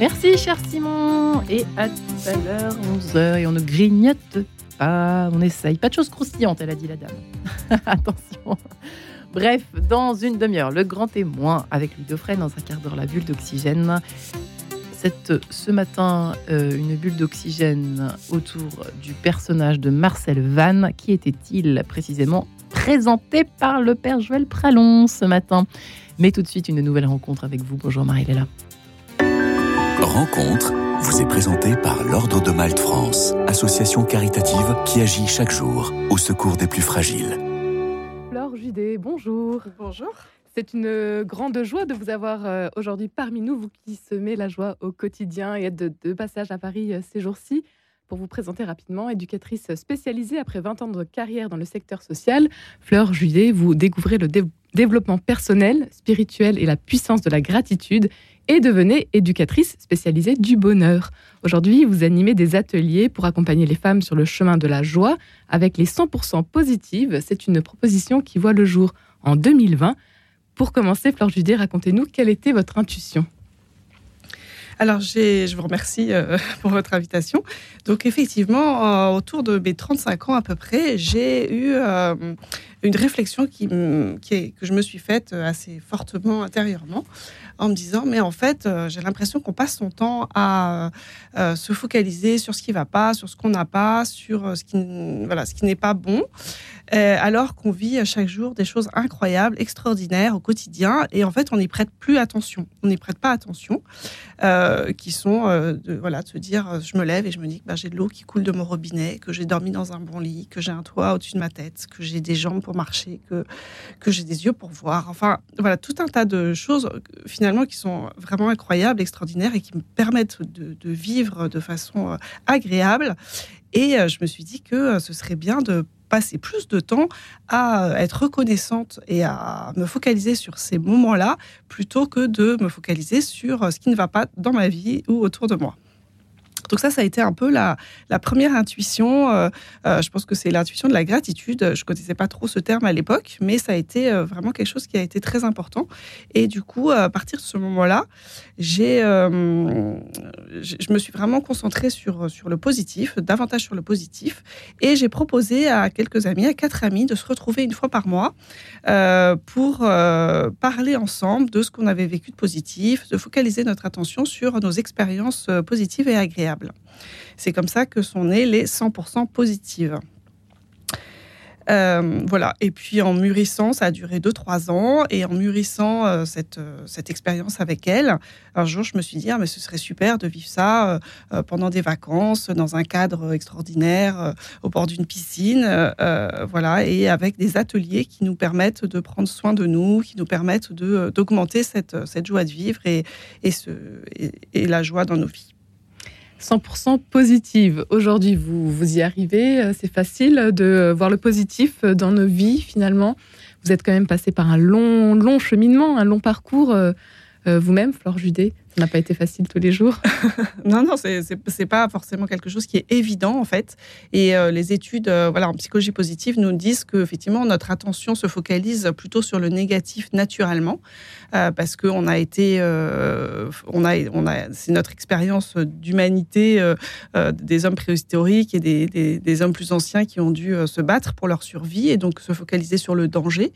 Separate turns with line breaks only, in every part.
Merci, cher Simon. Et à tout à l'heure, 11h, et on ne grignote pas, on essaye. Pas de choses croustillantes, elle a dit la dame. Attention. Bref, dans une demi-heure, le grand témoin avec Louis Dauphren dans un quart d'heure, la bulle d'oxygène. Cette, ce matin, euh, une bulle d'oxygène autour du personnage de Marcel Vannes. Qui était-il précisément présenté par le père Joël Pralon ce matin Mais tout de suite, une nouvelle rencontre avec vous. Bonjour Marie-Léla.
Rencontre vous est présentée par l'Ordre de Malte France, association caritative qui agit chaque jour au secours des plus fragiles.
Laure Judet, bonjour.
Bonjour.
C'est une grande joie de vous avoir euh, aujourd'hui parmi nous, vous qui semez la joie au quotidien et êtes de, de passage à Paris euh, ces jours-ci. Pour vous présenter rapidement, éducatrice spécialisée après 20 ans de carrière dans le secteur social, Fleur Judet, vous découvrez le dé développement personnel, spirituel et la puissance de la gratitude et devenez éducatrice spécialisée du bonheur. Aujourd'hui, vous animez des ateliers pour accompagner les femmes sur le chemin de la joie avec les 100% positives. C'est une proposition qui voit le jour en 2020. Pour commencer, Fleur Judet, racontez-nous quelle était votre intuition
alors, je vous remercie euh, pour votre invitation. Donc, effectivement, euh, autour de mes 35 ans à peu près, j'ai eu euh, une réflexion qui, qui est, que je me suis faite assez fortement intérieurement en me disant, mais en fait, j'ai l'impression qu'on passe son temps à se focaliser sur ce qui va pas, sur ce qu'on n'a pas, sur ce qui, voilà, ce qui n'est pas bon. Euh, alors qu'on vit chaque jour des choses incroyables, extraordinaires au quotidien, et en fait, on n'y prête plus attention. On n'y prête pas attention, euh, qui sont euh, de, voilà, de se dire, je me lève et je me dis que bah, j'ai de l'eau qui coule de mon robinet, que j'ai dormi dans un bon lit, que j'ai un toit au-dessus de ma tête, que j'ai des jambes pour marcher, que, que j'ai des yeux pour voir. Enfin, voilà, tout un tas de choses finalement qui sont vraiment incroyables, extraordinaires et qui me permettent de, de vivre de façon agréable. Et je me suis dit que ce serait bien de passer plus de temps à être reconnaissante et à me focaliser sur ces moments-là plutôt que de me focaliser sur ce qui ne va pas dans ma vie ou autour de moi. Donc ça, ça a été un peu la, première intuition. Euh, euh, je pense que c'est l'intuition de la gratitude. Je ne connaissais pas trop ce terme à l'époque, mais ça a été euh, vraiment quelque chose qui a été très important. Et du coup, à partir de ce moment-là, j'ai, je me suis vraiment concentrée sur, sur le positif, davantage sur le positif. Et j'ai proposé à quelques amis, à quatre amis, de se retrouver une fois par mois pour parler ensemble de ce qu'on avait vécu de positif, de focaliser notre attention sur nos expériences positives et agréables. C'est comme ça que sont nées les 100% positives. Euh, voilà. Et puis en mûrissant, ça a duré 2-3 ans. Et en mûrissant euh, cette, euh, cette expérience avec elle, un jour, je me suis dit, ah, mais ce serait super de vivre ça pendant des vacances, dans un cadre extraordinaire, au bord d'une piscine. voilà. Et avec des ateliers qui nous permettent de prendre soin de nous, qui nous permettent d'augmenter cette, cette joie de vivre et, et, ce, et la joie dans nos vies.
100% positive. Aujourd'hui, vous, vous y arrivez. Euh, c'est facile de voir le positif dans nos vies, finalement. Vous êtes quand même passé par un long, long cheminement, un long parcours euh, euh, vous-même, Flore Judet n'a pas été facile tous les jours.
non, non, c'est pas forcément quelque chose qui est évident en fait. Et euh, les études, euh, voilà, en psychologie positive nous disent que effectivement notre attention se focalise plutôt sur le négatif naturellement, euh, parce que on a été, on a, on a, c'est notre expérience d'humanité des hommes préhistoriques et des, des, hommes plus anciens qui ont dû se battre pour leur survie et donc se focaliser sur le danger.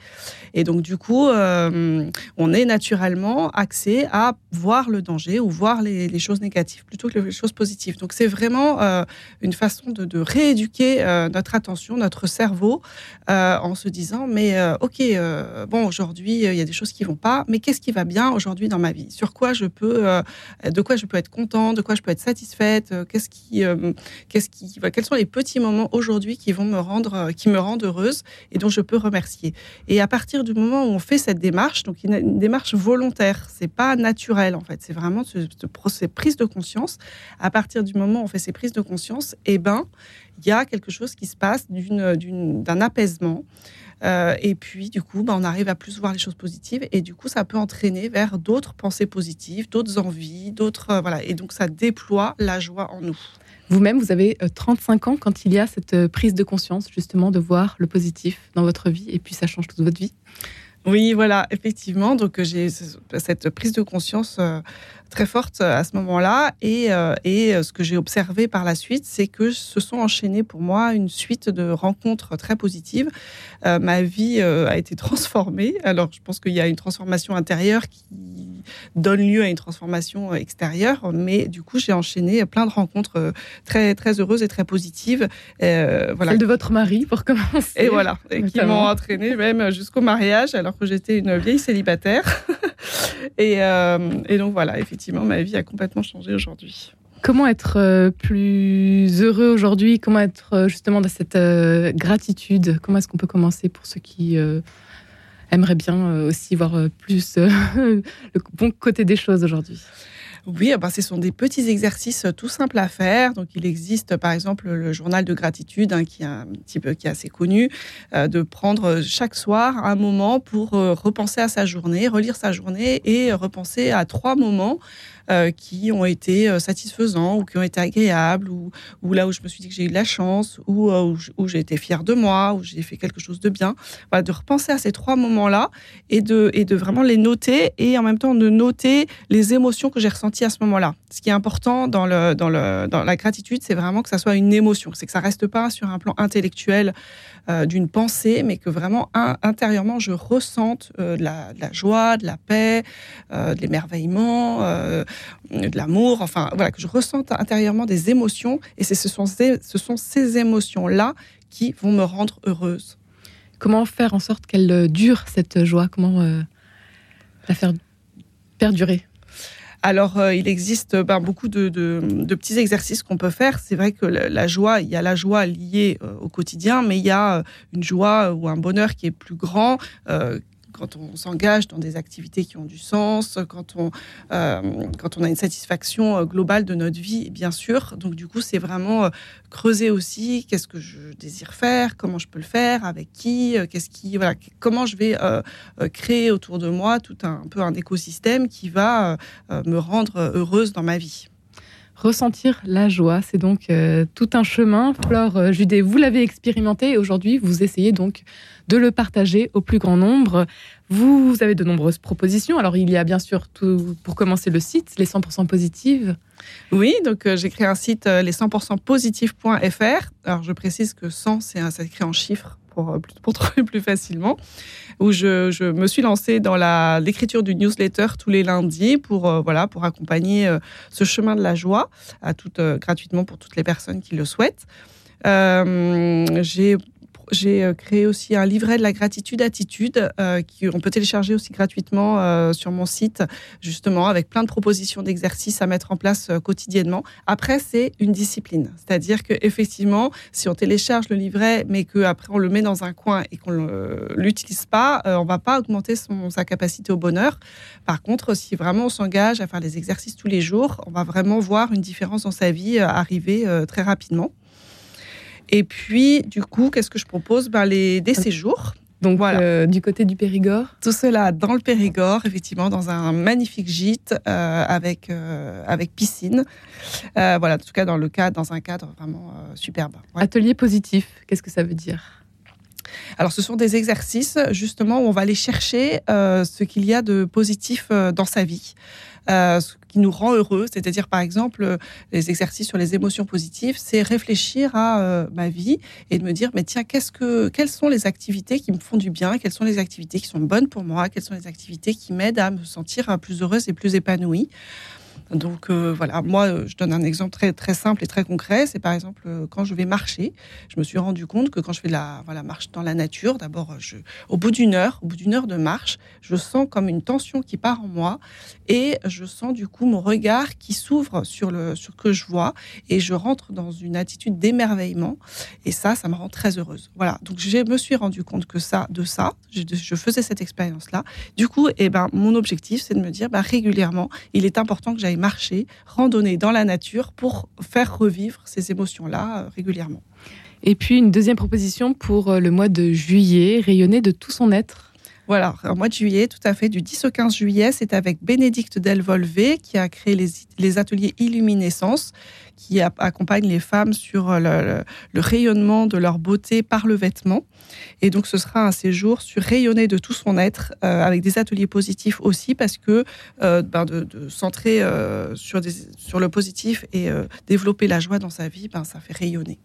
Et donc du coup, on est naturellement axé à voir le danger ou voir les, choses négatives plutôt que les choses positives. Donc c'est vraiment euh, une façon de, rééduquer euh, notre attention, notre cerveau, euh, en se disant mais ok bon aujourd'hui il y a des choses qui vont pas, mais qu'est-ce qui va bien aujourd'hui dans ma vie? Sur quoi je peux, de quoi je peux être content, de quoi je peux être satisfaite Qu'est-ce qui, qu'est-ce qui, quels sont les petits moments aujourd'hui qui vont me rendre, qui me rendent heureuse et dont je peux remercier? Et à partir du moment où on fait cette démarche, donc une, démarche volontaire, c'est pas naturel en fait, c'est vraiment ce, ces prises de conscience. À partir du moment où on fait ces prises de conscience, eh ben, il y a quelque chose qui se passe d'un apaisement. Euh, et puis, du coup, ben, on arrive à plus voir les choses positives. Et du coup, ça peut entraîner vers d'autres pensées positives, d'autres envies, d'autres. Euh, voilà. Et donc, ça déploie la joie en nous.
Vous-même, vous avez 35 euh, ans quand il y a cette prise de conscience, justement, de voir le positif dans votre vie. Et puis, ça change toute votre vie.
Oui, voilà, effectivement. Donc j'ai cette prise de conscience très forte à ce moment-là. Et, et ce que j'ai observé par la suite, c'est que se sont enchaînées pour moi une suite de rencontres très positives. ma vie a été transformée. Alors je pense qu'il y a une transformation intérieure qui donne lieu à une transformation extérieure. Mais du coup, j'ai enchaîné plein de rencontres très, très heureuses et très positives.
voilà. Celle de votre mari, pour commencer.
Et voilà, et qui m'ont entraîné même jusqu'au mariage, alors que j'étais une vieille célibataire. et, euh, et, donc voilà, effectivement, ma vie a complètement changé aujourd'hui.
Comment être euh, plus heureux aujourd'hui? Comment être euh, justement dans cette gratitude? Comment est-ce qu'on peut commencer pour ceux qui aimeraient bien aussi voir plus le bon côté des choses aujourd'hui?
Oui, ben, ce sont des petits exercices tout simples à faire. Donc, il existe par exemple le journal de gratitude, hein, qui est un petit qui est assez connu, euh, de prendre chaque soir un moment pour euh, repenser à sa journée, relire sa journée et repenser à trois moments euh, qui ont été euh, satisfaisants ou qui ont été agréables ou, là où je me suis dit que j'ai eu de la chance ou euh, où, j'ai été fière de moi, où j'ai fait quelque chose de bien. Voilà, de repenser à ces trois moments-là et de vraiment les noter et en même temps de noter les émotions que j'ai ressenties à ce moment-là. Ce qui est important dans, la gratitude, c'est vraiment que ça soit une émotion, c'est que ça reste pas sur un plan intellectuel d'une pensée, mais que vraiment intérieurement je ressente de, la, de, la, joie, de la paix, de l'émerveillement, de l'amour, enfin voilà, que je ressente intérieurement des émotions. Et ce sont ces, ce sont ces émotions-là qui vont me rendre heureuse.
Comment faire en sorte qu'elle euh, dure cette joie? Comment euh, la faire perdurer?
Alors, euh, il existe ben, beaucoup de, petits exercices qu'on peut faire. C'est vrai que la, joie, il y a la joie liée au quotidien, mais il y a une joie ou un bonheur qui est plus grand, quand on s'engage dans des activités qui ont du sens, quand on, euh, quand on a une satisfaction euh, globale de notre vie, bien sûr. Donc du coup, c'est vraiment euh, creuser aussi qu'est-ce que je désire faire, comment je peux le faire, avec qui, qu'est-ce qui, voilà, comment je vais créer autour de moi tout un, peu un écosystème qui va me rendre heureuse dans ma vie.
Ressentir la joie, c'est donc tout un chemin. Flore Judé, vous l'avez expérimenté et aujourd'hui, vous essayez donc de le partager au plus grand nombre. Vous avez de nombreuses propositions. Alors, il y a bien sûr, tout, pour commencer, le site, les 100% positives.
Oui, donc euh, j'ai créé un site, euh, les 100% positifs.fr. Alors, je précise que 100, c'est écrit en chiffres pour, euh, pour trouver plus facilement, où je, je me suis lancée dans l'écriture du newsletter tous les lundis pour, voilà, pour accompagner ce chemin de la joie à toute, gratuitement pour toutes les personnes qui le souhaitent. j'ai j'ai euh, créé aussi un livret de la gratitude attitude euh, qu'on peut télécharger aussi gratuitement euh, sur mon site, justement, avec plein de propositions d'exercices à mettre en place quotidiennement. Après, c'est une discipline. C'est-à-dire qu'effectivement, si on télécharge le livret, mais qu'après on le met dans un coin et qu'on ne l'utilise pas, on va pas augmenter son, sa capacité au bonheur. Par contre, si vraiment on s'engage à faire des exercices tous les jours, on va vraiment voir une différence dans sa vie arriver très rapidement. Et puis, du coup, qu'est-ce que je propose? Ben, les, Des séjours.
Donc voilà. Euh, du côté du Périgord?
Tout cela dans le Périgord, effectivement, dans un magnifique gîte euh, avec, euh, avec piscine. voilà, en tout cas dans le cadre, dans un cadre vraiment superbe.
Atelier positif, qu'est-ce que ça veut dire?
Alors, ce sont des exercices justement où on va aller chercher ce qu'il y a de positif dans sa vie. Euh, ce qui nous rend heureux. C'est-à-dire, par exemple, les exercices sur les émotions positives, c'est réfléchir à euh, ma vie et de me dire, mais tiens, qu'est-ce que, quelles sont les activités qui me font du bien Quelles sont les activités qui sont bonnes pour moi Quelles sont les activités qui m'aident à me sentir plus heureuse et plus épanouie donc euh, voilà, moi euh, je donne un exemple très très simple et très concret. C'est par exemple euh, quand je vais marcher, je me suis rendu compte que quand je fais la marche dans la nature, d'abord au bout d'une heure, au bout d'une heure de marche, je sens comme une tension qui part en moi et je sens du coup mon regard qui s'ouvre sur le sur que je vois et je rentre dans une attitude d'émerveillement et ça, ça me rend très heureuse. Voilà, donc je me suis rendu compte que ça, de ça, je, faisais cette expérience là. Du coup, et eh ben mon objectif c'est de me dire, bah, régulièrement, il est important que j'aille marcher, randonner dans la nature pour faire revivre ces émotions-là euh, régulièrement.
Et puis une deuxième proposition pour euh, le mois de juillet, rayonner de tout son être.
Voilà, au mois de juillet, tout à fait, du 10 au 15 juillet, c'est avec Bénédicte Delvolvé qui a créé les, ateliers Illuminescence, qui accompagne les femmes sur le, rayonnement de leur beauté par le vêtement. Et donc, ce sera un séjour sur rayonner de tout son être, euh, avec des ateliers positifs aussi, parce que euh, ben de, centrer euh, sur, sur le positif et développer la joie dans sa vie, ben, ça fait rayonner.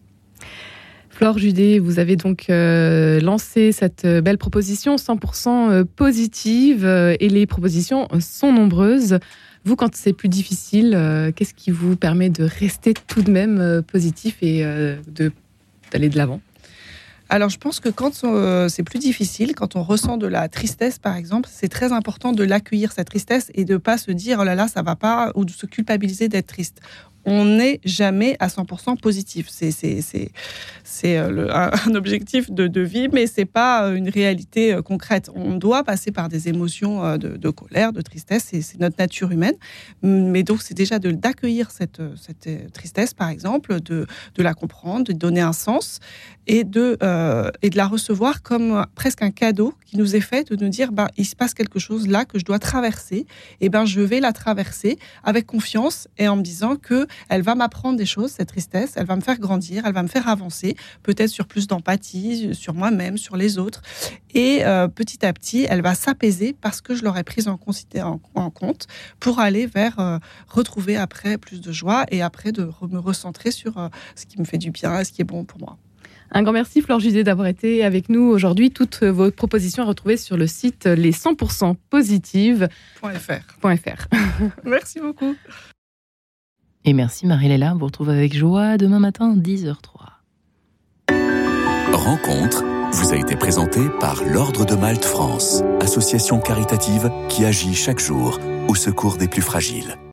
Flore Judet, vous avez donc lancé cette belle proposition 100% positive et les propositions sont nombreuses. Vous, quand c'est plus difficile, euh, qu'est-ce qui vous permet de rester tout de même euh, positif et euh, d'aller de l'avant?
Alors, je pense que quand c'est plus difficile, quand on ressent de la tristesse, par exemple, c'est très important de l'accueillir, cette tristesse, et de ne pas se dire, oh là là, ça va pas, ou de se culpabiliser d'être triste on n'est jamais à 100% positif. C'est euh, un, objectif de, vie, mais c'est pas euh, une réalité euh, concrète. On doit passer par des émotions de, colère, de tristesse, c'est notre nature humaine. Mais donc, c'est déjà d'accueillir cette, cette tristesse, par exemple, de, de la comprendre, de donner un sens et de, et de la recevoir comme presque un cadeau qui nous est fait, de nous dire, ben, il se passe quelque chose là que je dois traverser, et ben, je vais la traverser avec confiance et en me disant que elle va m'apprendre des choses, cette tristesse, elle va me faire grandir, elle va me faire avancer, peut-être sur plus d'empathie, sur moi-même, sur les autres. Et euh, petit à petit, elle va s'apaiser parce que je l'aurai prise en, en, compte pour aller vers euh, retrouver après plus de joie et après de me recentrer sur euh, ce qui me fait du bien et ce qui est bon pour moi.
Un grand merci Flore Judé d'avoir été avec nous aujourd'hui. Toutes vos propositions à retrouver sur le site les 100%
positives.fr. merci beaucoup.
Et merci Marie-Léla, vous retrouve avec joie demain matin 10h03.
Rencontre vous a été présentée par l'Ordre de Malte France, association caritative qui agit chaque jour au secours des plus fragiles.